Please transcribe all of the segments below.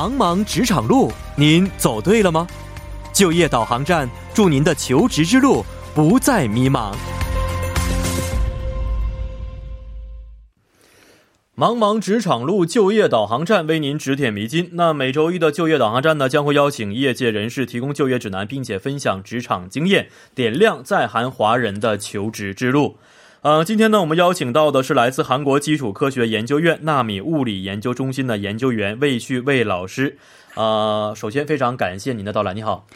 茫茫职场路，您走对了吗？就业导航站，祝您的求职之路不再迷茫。茫茫职场路，就业导航站为您指点迷津。那每周一的就业导航站呢，将会邀请业界人士提供就业指南，并且分享职场经验，点亮在韩华人的求职之路。呃，今天呢，我们邀请到的是来自韩国基础科学研究院纳米物理研究中心的研究员魏旭魏老师。呃，首先非常感谢您的到来，你好。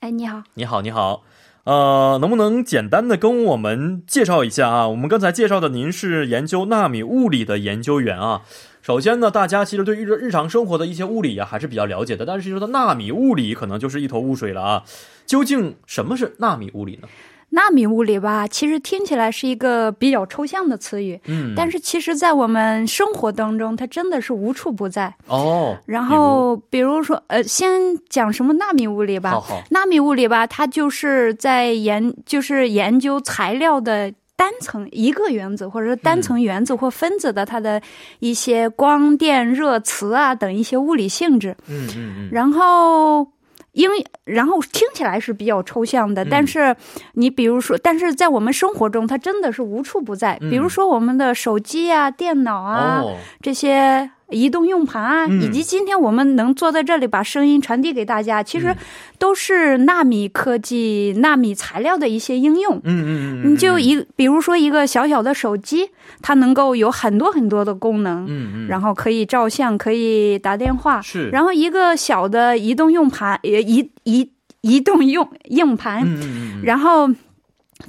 哎，你好，你好，你好。呃，能不能简单的跟我们介绍一下啊？我们刚才介绍的您是研究纳米物理的研究员啊。首先呢，大家其实对于日常生活的一些物理啊还是比较了解的，但是说到纳米物理，可能就是一头雾水了啊。究竟什么是纳米物理呢？纳米物理吧，其实听起来是一个比较抽象的词语，嗯，但是其实，在我们生活当中，它真的是无处不在哦。然后，比如说，呃，先讲什么纳米物理吧。好好，纳米物理吧，它就是在研，就是研究材料的单层一个原子，或者是单层原子或分子的它的一些光电、热、磁啊等一些物理性质。嗯嗯嗯。然后。因为然后听起来是比较抽象的，但是你比如说，但是在我们生活中，它真的是无处不在。比如说我们的手机啊、电脑啊这些。移动硬盘啊，以及今天我们能坐在这里把声音传递给大家，其实都是纳米科技、纳米材料的一些应用。嗯嗯嗯，你就一，比如说一个小小的手机，它能够有很多很多的功能。嗯嗯，然后可以照相，可以打电话。是。然后一个小的移动用盘，呃，移移移动用硬盘。嗯嗯。然后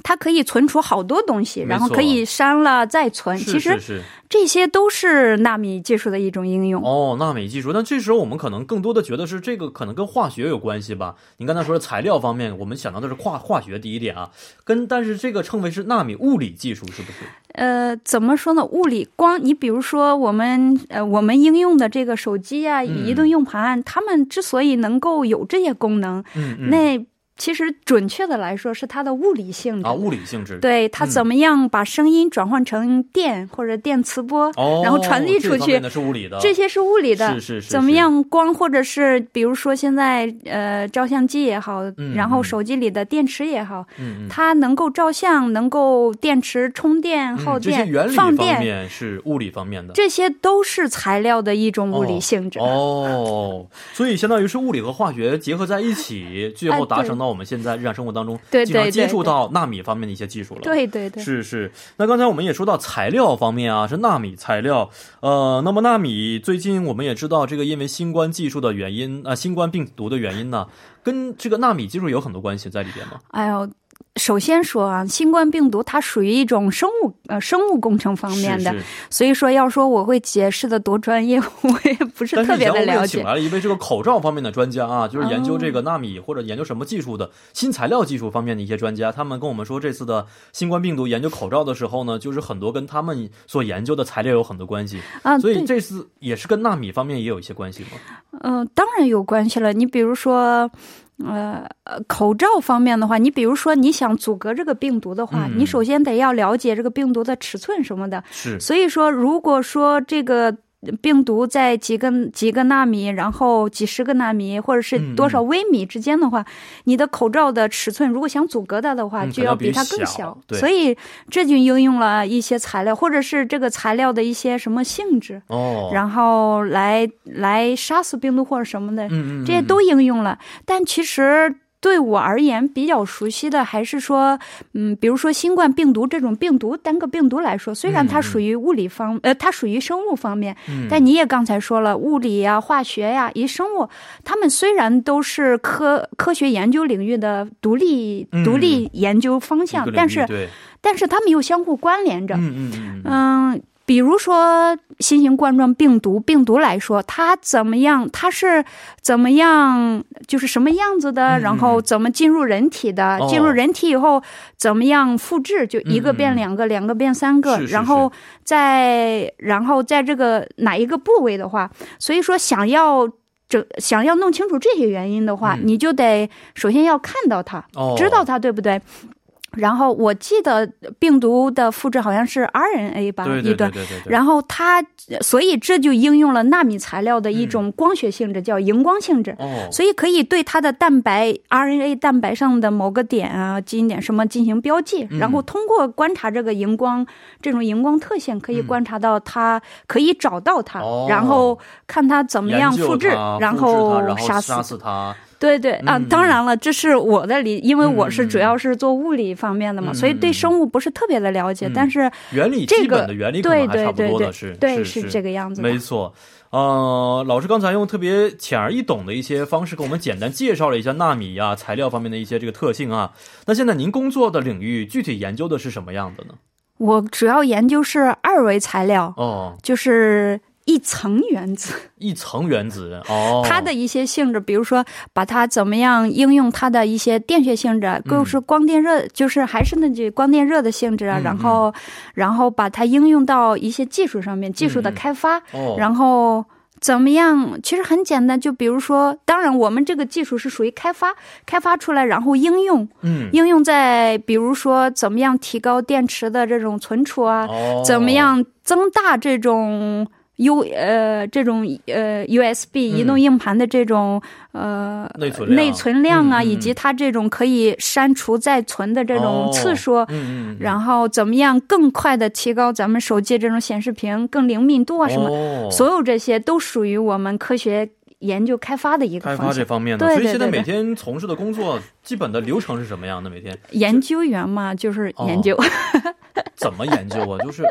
它可以存储好多东西，然后可以删了再存。其实。这些都是纳米技术的一种应用哦，纳米技术。那这时候我们可能更多的觉得是这个可能跟化学有关系吧？您刚才说的材料方面，我们想到的是化化学第一点啊，跟但是这个称为是纳米物理技术，是不是？呃，怎么说呢？物理光，你比如说我们呃，我们应用的这个手机啊，移动硬盘，它们之所以能够有这些功能，嗯嗯，那。其实准确的来说，是它的物理性质啊，物理性质。对它怎么样把声音转换成电或者电磁波，然后传递出去，是物理的。这些是物理的，是是是。怎么样光或者是比如说现在呃照相机也好，然后手机里的电池也好，它能够照相，能够电池充电耗电放电，是物理方面的。这些都是材料的一种物理性质哦，所以相当于是物理和化学结合在一起，最后达成了。我们现在日常生活当中经常接触到纳米方面的一些技术了，对对对，是是。那刚才我们也说到材料方面啊，是纳米材料。呃，那么纳米最近我们也知道，这个因为新冠技术的原因啊，新冠病毒的原因呢，跟这个纳米技术有很多关系在里边吗？哎呦。首先说啊，新冠病毒它属于一种生物呃生物工程方面的，所以说要说我会解释的多专业，我也不是特别的了解。请来了一位这个口罩方面的专家啊，就是研究这个纳米或者研究什么技术的新材料技术方面的一些专家，他们跟我们说，这次的新冠病毒研究口罩的时候呢，就是很多跟他们所研究的材料有很多关系啊，所以这次也是跟纳米方面也有一些关系吗？嗯，当然有关系了。你比如说。呃，口罩方面的话，你比如说你想阻隔这个病毒的话，你首先得要了解这个病毒的尺寸什么的。是，所以说，如果说这个。病毒在几个几个纳米，然后几十个纳米，或者是多少微米之间的话，你的口罩的尺寸如果想阻隔它的话，就要比它更小。所以这就应用了一些材料，或者是这个材料的一些什么性质，哦，然后来来杀死病毒或者什么的，这些都应用了。但其实。对我而言，比较熟悉的还是说，嗯，比如说新冠病毒这种病毒，单个病毒来说，虽然它属于物理方，呃，它属于生物方面，但你也刚才说了，物理呀、化学呀，以生物，它们虽然都是科科学研究领域的独立独立研究方向，但是，但是它们又相互关联着，嗯嗯。嗯。比如说新型冠状病毒，病毒来说，它怎么样？它是怎么样？就是什么样子的？然后怎么进入人体的？进入人体以后怎么样复制？就一个变两个，两个变三个，然后在然后在这个哪一个部位的话，所以说想要这想要弄清楚这些原因的话，你就得首先要看到它，知道它，对不对？然后我记得病毒的复制好像是 RNA 吧，对对对对对。然后它，所以这就应用了纳米材料的一种光学性质，叫荧光性质。哦。所以可以对它的蛋白 RNA 蛋白上的某个点啊、基因点什么进行标记，然后通过观察这个荧光这种荧光特性，可以观察到它，可以找到它，然后看它怎么样复制，然后杀死它。对对啊，当然了，这是我的理，因为我是主要是做物理方面的嘛，所以对生物不是特别的了解。但是原理基本的原理可能还差不多的是，对是这个样子。没错，呃，老师刚才用特别浅而易懂的一些方式给我们简单介绍了一下纳米啊材料方面的一些这个特性啊。那现在您工作的领域具体研究的是什么样的呢？我主要研究是二维材料哦，就是。一层原子，一层原子哦，它的一些性质，比如说把它怎么样应用它的一些电学性质，就是光电热，就是还是那句光电热的性质啊。然后，然后把它应用到一些技术上面，技术的开发。哦，然后怎么样？其实很简单，就比如说，当然我们这个技术是属于开发，开发出来然后应用，嗯，应用在比如说怎么样提高电池的这种存储啊，怎么样增大这种。U 呃，这种呃 USB 移动硬盘的这种呃内存内存量啊，以及它这种可以删除再存的这种次数，然后怎么样更快的提高咱们手机这种显示屏更灵敏度啊什么，所有这些都属于我们科学。研究开发的一个开发这方面的，所以现在每天从事的工作基本的流程是什么样的？每天？研究员嘛，就是研究，怎么研究啊？就是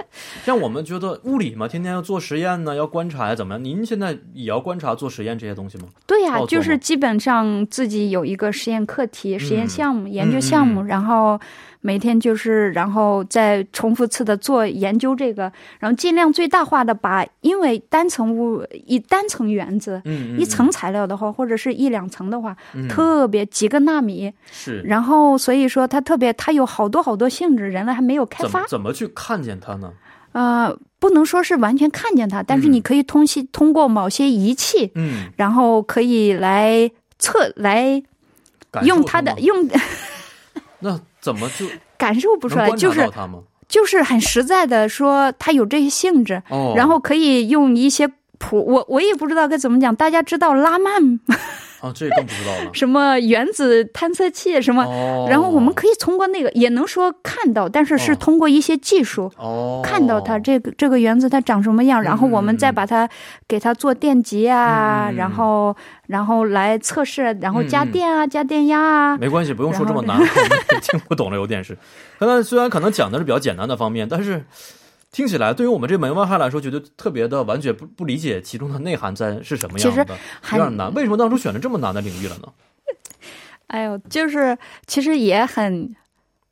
像我们觉得物理嘛，天天要做实验呢，要观察呀，怎么样？您现在也要观察做实验这些东西吗？对呀，就是基本上自己有一个实验课题、实验项目、研究项目，然后。每天就是，然后再重复次的做研究这个，然后尽量最大化的把，因为单层物一单层原子，嗯，一层材料的话，或者是一两层的话，特别几个纳米，是，然后所以说它特别，它有好多好多性质，人类还没有开发，怎么去看见它呢？呃，不能说是完全看见它，但是你可以通信通过某些仪器，嗯，然后可以来测来用它的用。那怎么就感受不出来？就是就是很实在的说，它有这些性质，然后可以用一些谱，我我也不知道该怎么讲。大家知道拉曼？啊，这更不知道了。什么原子探测器什么？然后我们可以通过那个，也能说看到，但是是通过一些技术哦看到它这个这个原子它长什么样，然后我们再把它给它做电极啊，然后然后来测试，然后加电啊，加电压啊。没关系，不用说这么难，我们听不懂了，有点是。刚才虽然可能讲的是比较简单的方面，但是。听起来，对于我们这门外汉来说，觉得特别的完全不不理解其中的内涵在是什么样的，有点难。为什么当初选了这么难的领域了呢？哎呦，就是其实也很，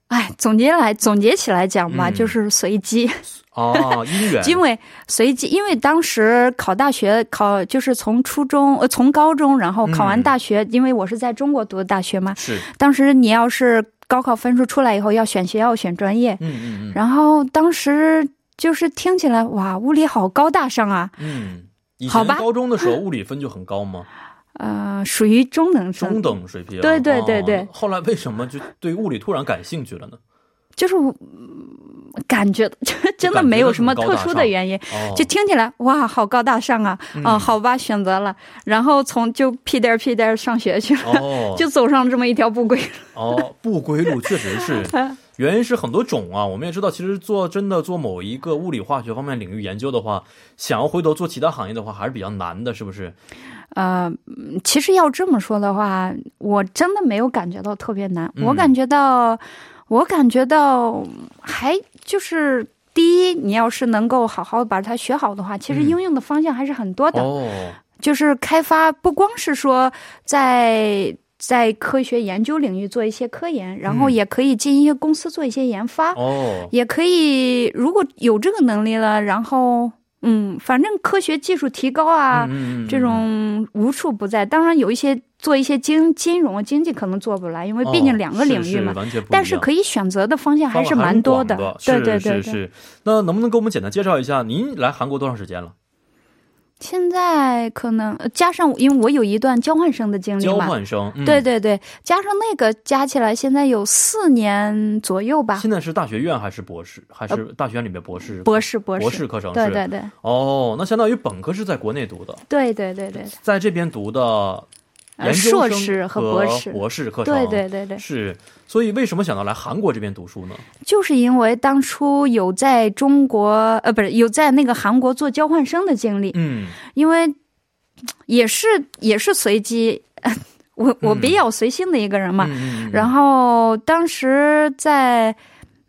哎，总结来总结起来讲吧，就是随机哦，因缘。因为随机，因为当时考大学考就是从初中呃从高中，然后考完大学，因为我是在中国读的大学嘛，是当时你要是高考分数出来以后要选学校选专业，嗯嗯嗯，然后当时。就是听起来哇，物理好高大上啊！嗯，好吧。高中的时候物理分就很高吗？呃，属于中等中等水平。对对对对。后来为什么就对物理突然感兴趣了呢？就是感觉 真的没有什么特殊的原因，就听起来哇，好高大上啊！啊，好吧，选择了，然后从就屁颠屁颠上学去了，就走上这么一条不归路。哦，不归路确实是。原因是很多种啊，我们也知道，其实做真的做某一个物理化学方面领域研究的话，想要回头做其他行业的话，还是比较难的，是不是？呃，其实要这么说的话，我真的没有感觉到特别难，我感觉到，我感觉到还就是第一，你要是能够好好把它学好的话，其实应用的方向还是很多的，就是开发不光是说在。在科学研究领域做一些科研，然后也可以进一些公司做一些研发，哦，也可以如果有这个能力了，然后嗯，反正科学技术提高啊，这种无处不在。当然有一些做一些金金融经济可能做不来，因为毕竟两个领域嘛，但是可以选择的方向还是蛮多的。对对对对。那能不能给我们简单介绍一下，您来韩国多长时间了？现在可能加上，因为我有一段交换生的经历嘛，交换生，对对对，加上那个加起来，现在有四年左右吧。现在是大学院还是博士？还是大学院里面博士？博士博士博士课程？对对对。哦，那相当于本科是在国内读的。对对对对。在这边读的研硕士和博士博士课程。对对对对。是，所以为什么想到来韩国这边读书呢？就是因为当初有在中国呃，不是有在那个韩国做交换生的经历。嗯。因为。也是也是随机，我我比较随性的一个人嘛。然后当时在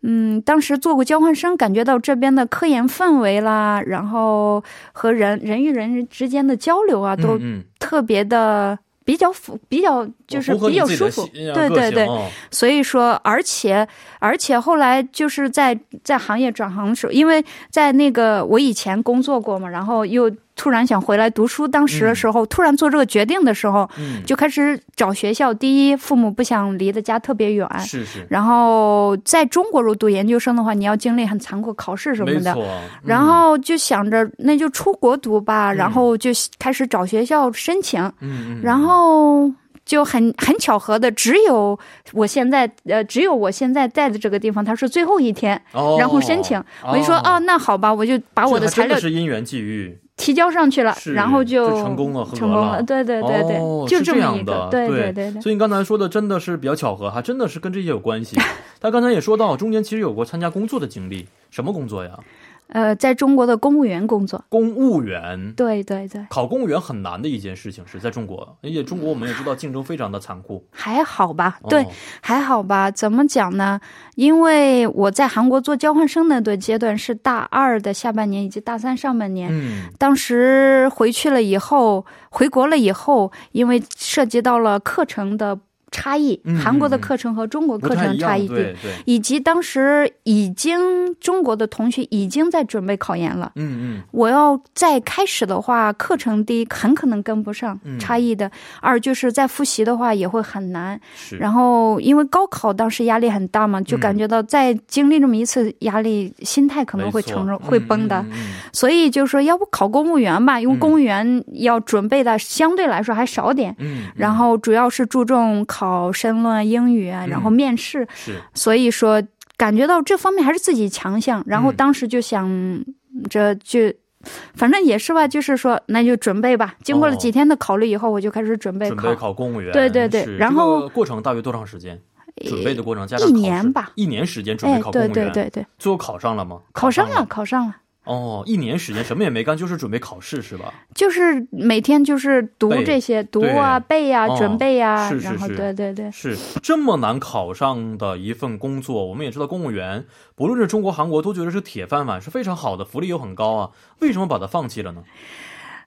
嗯，当时做过交换生，感觉到这边的科研氛围啦，然后和人人与人之间的交流啊，都特别的比较符，比较就是比较舒服。对对对，所以说，而且而且后来就是在在行业转行的时候，因为在那个我以前工作过嘛，然后又。突然想回来读书，当时的时候突然做这个决定的时候，就开始找学校。第一，父母不想离的家特别远，是是。然后在中国如读研究生的话，你要经历很残酷考试什么的，然后就想着那就出国读吧，然后就开始找学校申请。嗯然后就很很巧合的，只有我现在呃，只有我现在在的这个地方，它是最后一天，然后申请。我就说哦，那好吧，我就把我的材料是因缘际遇。提交上去了，然后就成功了，成功了，对对对对，就这么一个，对对对。所以你刚才说的真的是比较巧合哈，真的是跟这些有关系。他刚才也说到，中间其实有过参加工作的经历，什么工作呀？呃，在中国的公务员工作，公务员，对对对，考公务员很难的一件事情，是在中国，而且中国我们也知道竞争非常的残酷。还好吧，对，还好吧。怎么讲呢？因为我在韩国做交换生那段阶段是大二的下半年以及大三上半年，嗯，当时回去了以后，回国了以后，因为涉及到了课程的。差异，韩国的课程和中国课程差异，对。对，以及当时已经中国的同学已经在准备考研了，嗯嗯，我要再开始的话，课程第一很可能跟不上，差异的；二就是在复习的话也会很难。然后因为高考当时压力很大嘛，就感觉到再经历这么一次压力，心态可能会承受会崩的。所以就说要不考公务员吧，因为公务员要准备的相对来说还少点。嗯，然后主要是注重考。考申论、英语啊，然后面试，是，所以说感觉到这方面还是自己强项。然后当时就想着，就反正也是吧，就是说那就准备吧。经过了几天的考虑以后，我就开始准备考考公务员。对对对，然后过程大约多长时间？准备的过程加一年吧，一年时间准备考公务员。对对对对，最后考上了吗？考上了，考上了。哦，一年时间什么也没干，就是准备考试是吧？就是每天就是读这些，读啊背呀，准备呀，是是是，对对对，是这么难考上的一份工作。我们也知道，公务员不论是中国、韩国都觉得是铁饭碗，是非常好的，福利又很高啊。为什么把它放弃了呢？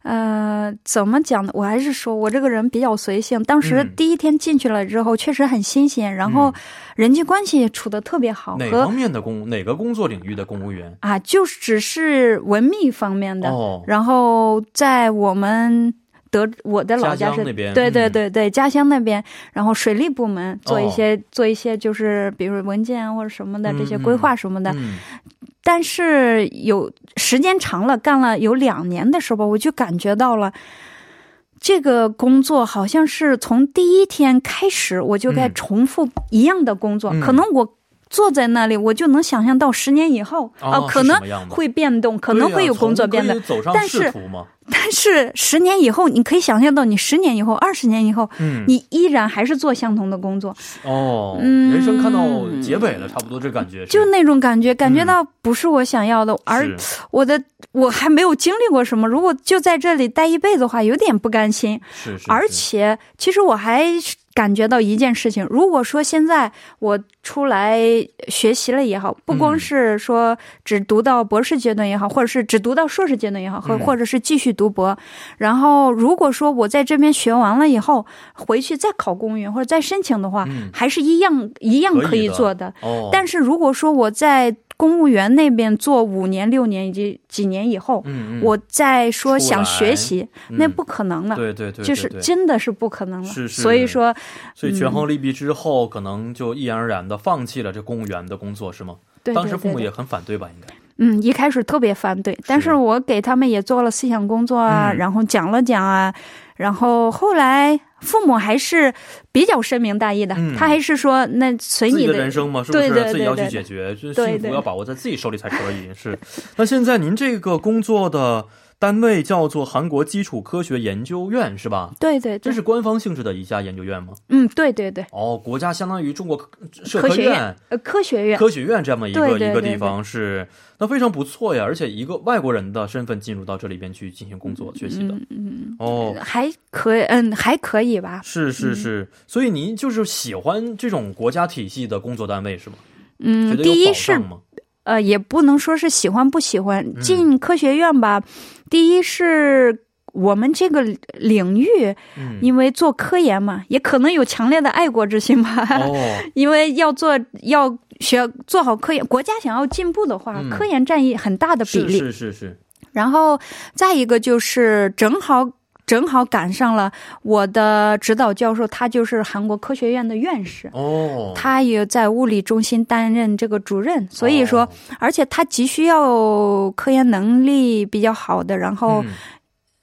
呃，怎么讲呢？我还是说我这个人比较随性。当时第一天进去了之后，确实很新鲜，然后人际关系也处的特别好。哪方面的公哪个工作领域的公务员啊？就只是文秘方面的。哦。然后在我们德我的老家是对对对对，家乡那边，然后水利部门做一些做一些，就是比如文件或者什么的这些规划什么的。但是有时间长了，干了有两年的时候，我就感觉到了，这个工作好像是从第一天开始我就该重复一样的工作，可能我。坐在那里，我就能想象到十年以后啊，可能会变动，可能会有工作变的。但是，但是十年以后，你可以想象到，你十年以后、二十年以后，嗯，你依然还是做相同的工作。哦，人生看到结尾了，差不多这感觉。就那种感觉，感觉到不是我想要的，而我的我还没有经历过什么。如果就在这里待一辈子的话，有点不甘心。是是。而且，其实我还。感觉到一件事情，如果说现在我出来学习了也好，不光是说只读到博士阶段也好，或者是只读到硕士阶段也好，或或者是继续读博，然后如果说我在这边学完了以后回去再考公务员或者再申请的话，还是一样一样可以做的。哦，但是如果说我在公务员那边做五年、六年以及几年以后，嗯，我再说想学习，那不可能了。对对对，就是真的是不可能了。是是。所以说，所以权衡利弊之后，可能就毅然而然的放弃了这公务员的工作，是吗？对。当时父母也很反对吧？应该。嗯，一开始特别反对，但是我给他们也做了思想工作啊，然后讲了讲啊，然后后来父母还是比较深明大义的，他还是说那随你的人生嘛，是不是自己要去解决？就幸福要把握在自己手里才可以。是，那现在您这个工作的。单位叫做韩国基础科学研究院，是吧？对对，这是官方性质的一家研究院吗？嗯，对对对。哦，国家相当于中国社科院，呃，科学院，科学院这么一个一个地方是，那非常不错呀。而且一个外国人的身份进入到这里边去进行工作学习的，嗯哦，还可以嗯还可以吧？是是是，所以您就是喜欢这种国家体系的工作单位是吗？嗯，第一是。呃，也不能说是喜欢不喜欢进科学院吧。第一是我们这个领域，因为做科研嘛，也可能有强烈的爱国之心吧。哦，因为要做要学做好科研，国家想要进步的话，科研占一很大的比例。是是是。然后再一个就是正好。正好赶上了我的指导教授，他就是韩国科学院的院士。哦，他也在物理中心担任这个主任，所以说，而且他急需要科研能力比较好的，然后，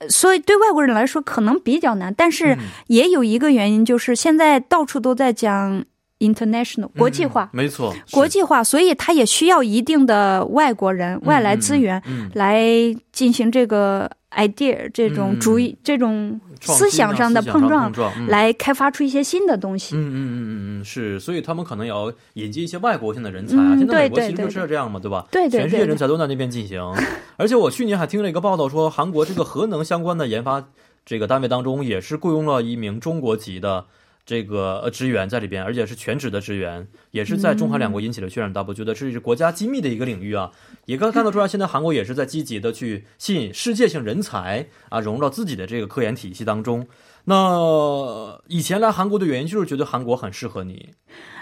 所以对外国人来说可能比较难，但是也有一个原因，就是现在到处都在讲 international 国际化，没错，国际化，所以它也需要一定的外国人外来资源来进行这个。idea 这种主意、这种思想上的碰撞，来开发出一些新的东西。嗯嗯嗯嗯嗯，是，所以他们可能要引进一些外国性的人才啊。现在美国其实就是这样嘛，对吧？对对，全世界人才都在那边进行。而且我去年还听了一个报道，说韩国这个核能相关的研发这个单位当中，也是雇佣了一名中国籍的。这个呃职员在里边，而且是全职的职员，也是在中韩两国引起了轩然大波。觉得这是国家机密的一个领域啊，也可以看得出来，现在韩国也是在积极的去吸引世界性人才啊，融入到自己的这个科研体系当中。那以前来韩国的原因就是觉得韩国很适合你。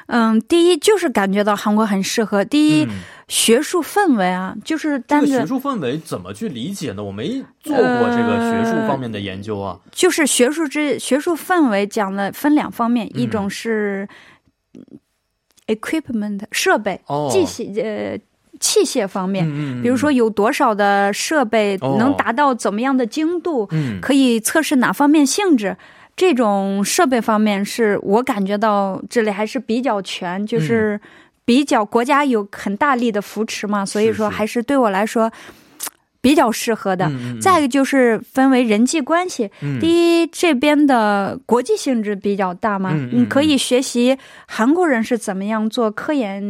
嗯，第一就是感觉到韩国很适合。第一，学术氛围啊，就是这个学术氛围怎么去理解呢？我没做过这个学术方面的研究啊。就是学术之学术氛围讲了分两方面，一种是 equipment 设备、机械呃器械方面，比如说有多少的设备能达到怎么样的精度，可以测试哪方面性质。这种设备方面是我感觉到这里还是比较全，就是比较国家有很大力的扶持嘛，所以说还是对我来说比较适合的。再一个就是分为人际关系，第一这边的国际性质比较大嘛，你可以学习韩国人是怎么样做科研，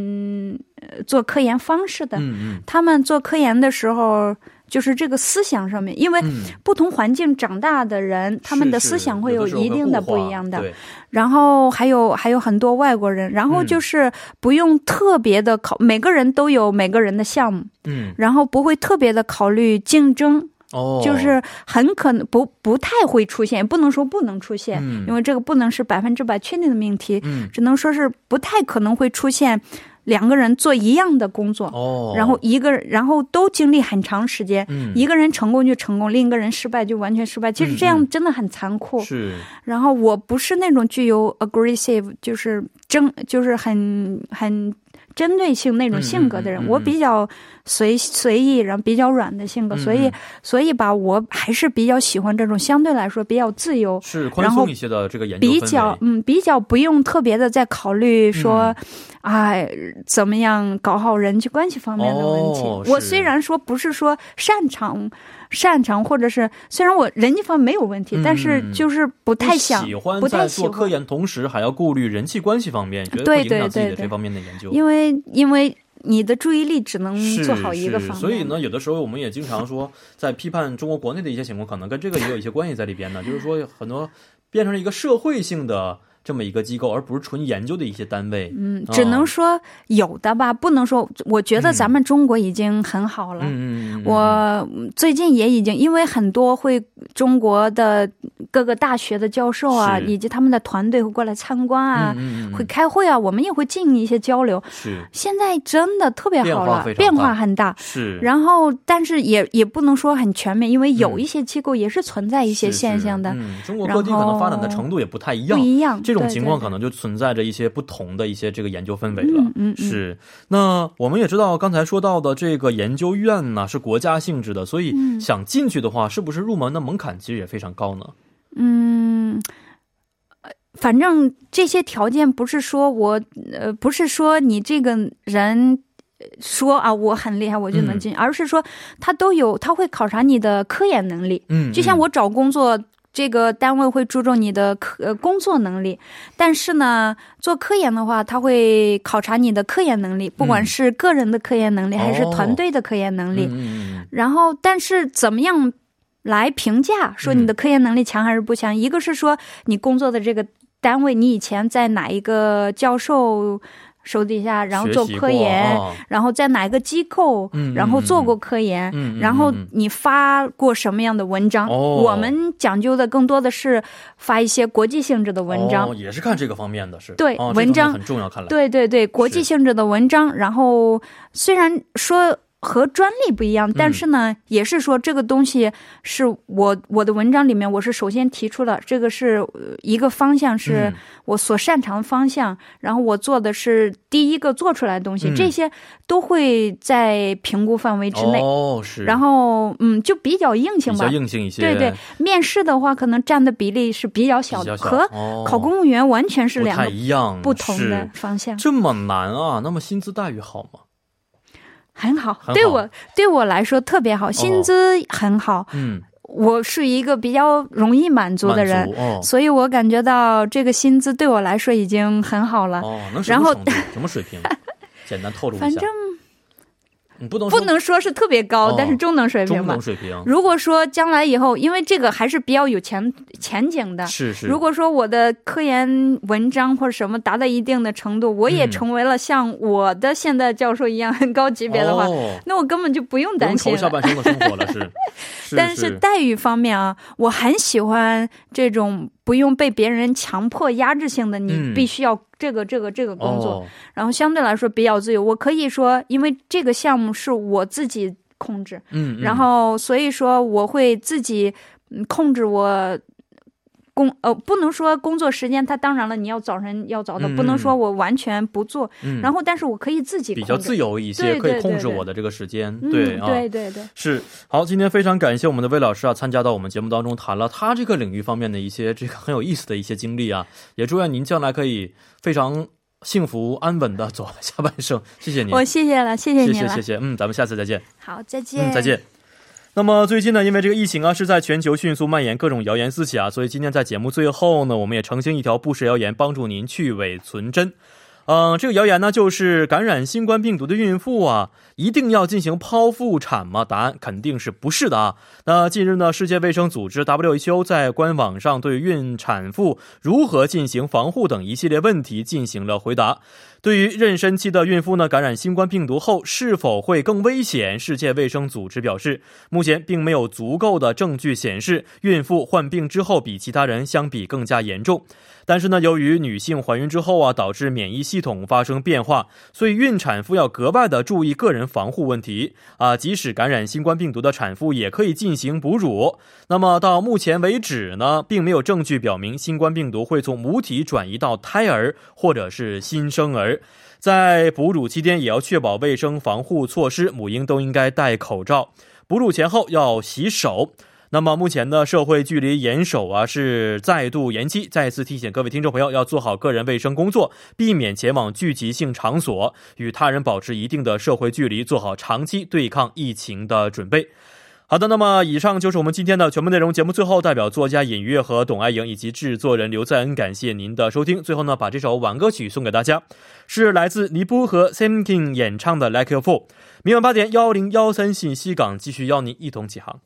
做科研方式的，他们做科研的时候。就是这个思想上面，因为不同环境长大的人，他们的思想会有一定的不一样的。然后还有还有很多外国人，然后就是不用特别的考，每个人都有每个人的项目，嗯，然后不会特别的考虑竞争，哦，就是很可能不不太会出现，不能说不能出现，因为这个不能是百分之百确定的命题，嗯，只能说是不太可能会出现。两个人做一样的工作，哦，然后一个，然后都经历很长时间，嗯，一个人成功就成功，另一个人失败就完全失败。其实这样真的很残酷。是。然后我不是那种具有 aggressive，就是争，就是很很。针对性那种性格的人，我比较随随意，然后比较软的性格，所以所以吧，我还是比较喜欢这种相对来说比较自由、是宽松一些的这个研究比较嗯，比较不用特别的在考虑说，哎，怎么样搞好人际关系方面的问题。我虽然说不是说擅长。擅长，或者是虽然我人际方面没有问题，但是就是不太想，不太喜欢做科研，同时还要顾虑人际关系方面，觉得影响自己的这方面的研究。因为因为你的注意力只能做好一个方面，所以呢，有的时候我们也经常说，在批判中国国内的一些情况，可能跟这个也有一些关系在里边呢。就是说，很多变成了一个社会性的。这么一个机构，而不是纯研究的一些单位。嗯，只能说有的吧，不能说。我觉得咱们中国已经很好了。嗯嗯。我最近也已经，因为很多会中国的各个大学的教授啊，以及他们的团队会过来参观啊，会开会啊，我们也会进行一些交流。是，现在真的特别好了，变化很大。是，然后但是也也不能说很全面，因为有一些机构也是存在一些现象的。嗯，中国各地可能发展的程度也不太一样，不一样。这种情况可能就存在着一些不同的一些这个研究氛围了。嗯，是。那我们也知道，刚才说到的这个研究院呢是国家性质的，所以想进去的话，是不是入门的门槛其实也非常高呢？嗯，反正这些条件不是说我呃，不是说你这个人说啊我很厉害我就能进，而是说他都有他会考察你的科研能力。嗯，就像我找工作。这个单位会注重你的科呃工作能力，但是呢，做科研的话，他会考察你的科研能力，不管是个人的科研能力还是团队的科研能力。然后，但是怎么样来评价说你的科研能力强还是不强？一个是说你工作的这个单位，你以前在哪一个教授？手底下，然后做科研，然后在哪一个机构，然后做过科研，然后你发过什么样的文章？我们讲究的更多的是发一些国际性质的文章，也是看这个方面的是。对文章很重要，看来。对对对，国际性质的文章，然后虽然说。和专利不一样，但是呢，也是说这个东西是我我的文章里面，我是首先提出了这个是一个方向，是我所擅长的方向，然后我做的是第一个做出来的东西，这些都会在评估范围之内。哦，是。然后，嗯，就比较硬性吧，比较硬性一些。对对，面试的话，可能占的比例是比较小的，和考公务员完全是两个不一样、不同的方向。这么难啊？那么薪资待遇好吗？很好，对我对我来说特别好，薪资很好。嗯，我是一个比较容易满足的人，所以我感觉到这个薪资对我来说已经很好了。哦，然后什么水平？简单透露一下。反正。不能不能说是特别高，但是中等水平吧。中等水平。如果说将来以后，因为这个还是比较有前前景的。是是。如果说我的科研文章或者什么达到一定的程度，我也成为了像我的现在教授一样很高级别的话，那我根本就不用担心下半生的生活了。是。但是待遇方面啊，我很喜欢这种。不用被别人强迫压制性的，你必须要这个这个这个工作，然后相对来说比较自由。我可以说，因为这个项目是我自己控制，嗯，然后所以说我会自己控制我。工呃不能说工作时间，他当然了，你要早晨要早的，不能说我完全不做。然后，但是我可以自己比较自由一些，可以控制我的这个时间。对啊，对对对，是好。今天非常感谢我们的魏老师啊，参加到我们节目当中，谈了他这个领域方面的一些这个很有意思的一些经历啊。也祝愿您将来可以非常幸福安稳的走下半生。谢谢您，我谢谢了，谢谢您，谢谢谢谢。嗯，咱们下次再见。好，再见，再见。那么最近呢，因为这个疫情啊是在全球迅速蔓延，各种谣言四起啊，所以今天在节目最后呢，我们也澄清一条不实谣言，帮助您去伪存真。嗯，这个谣言呢，就是感染新冠病毒的孕妇啊，一定要进行剖腹产吗？答案肯定是不是的啊。那近日呢，世界卫生组织 WHO 在官网上对孕产妇如何进行防护等一系列问题进行了回答。对于妊娠期的孕妇呢，感染新冠病毒后是否会更危险？世界卫生组织表示，目前并没有足够的证据显示孕妇患病之后比其他人相比更加严重。但是呢，由于女性怀孕之后啊，导致免疫系统发生变化，所以孕产妇要格外的注意个人防护问题啊。即使感染新冠病毒的产妇也可以进行哺乳。那么到目前为止呢，并没有证据表明新冠病毒会从母体转移到胎儿或者是新生儿。在哺乳期间也要确保卫生防护措施，母婴都应该戴口罩，哺乳前后要洗手。那么目前呢，社会距离严守啊是再度延期。再次提醒各位听众朋友，要做好个人卫生工作，避免前往聚集性场所，与他人保持一定的社会距离，做好长期对抗疫情的准备。好的，那么以上就是我们今天的全部内容。节目最后，代表作家尹月和董爱莹以及制作人刘在恩，感谢您的收听。最后呢，把这首晚歌曲送给大家，是来自尼波和 Sam King 演唱的《Like a Fool》。明晚八点幺零幺三信息港继续邀您一同起航。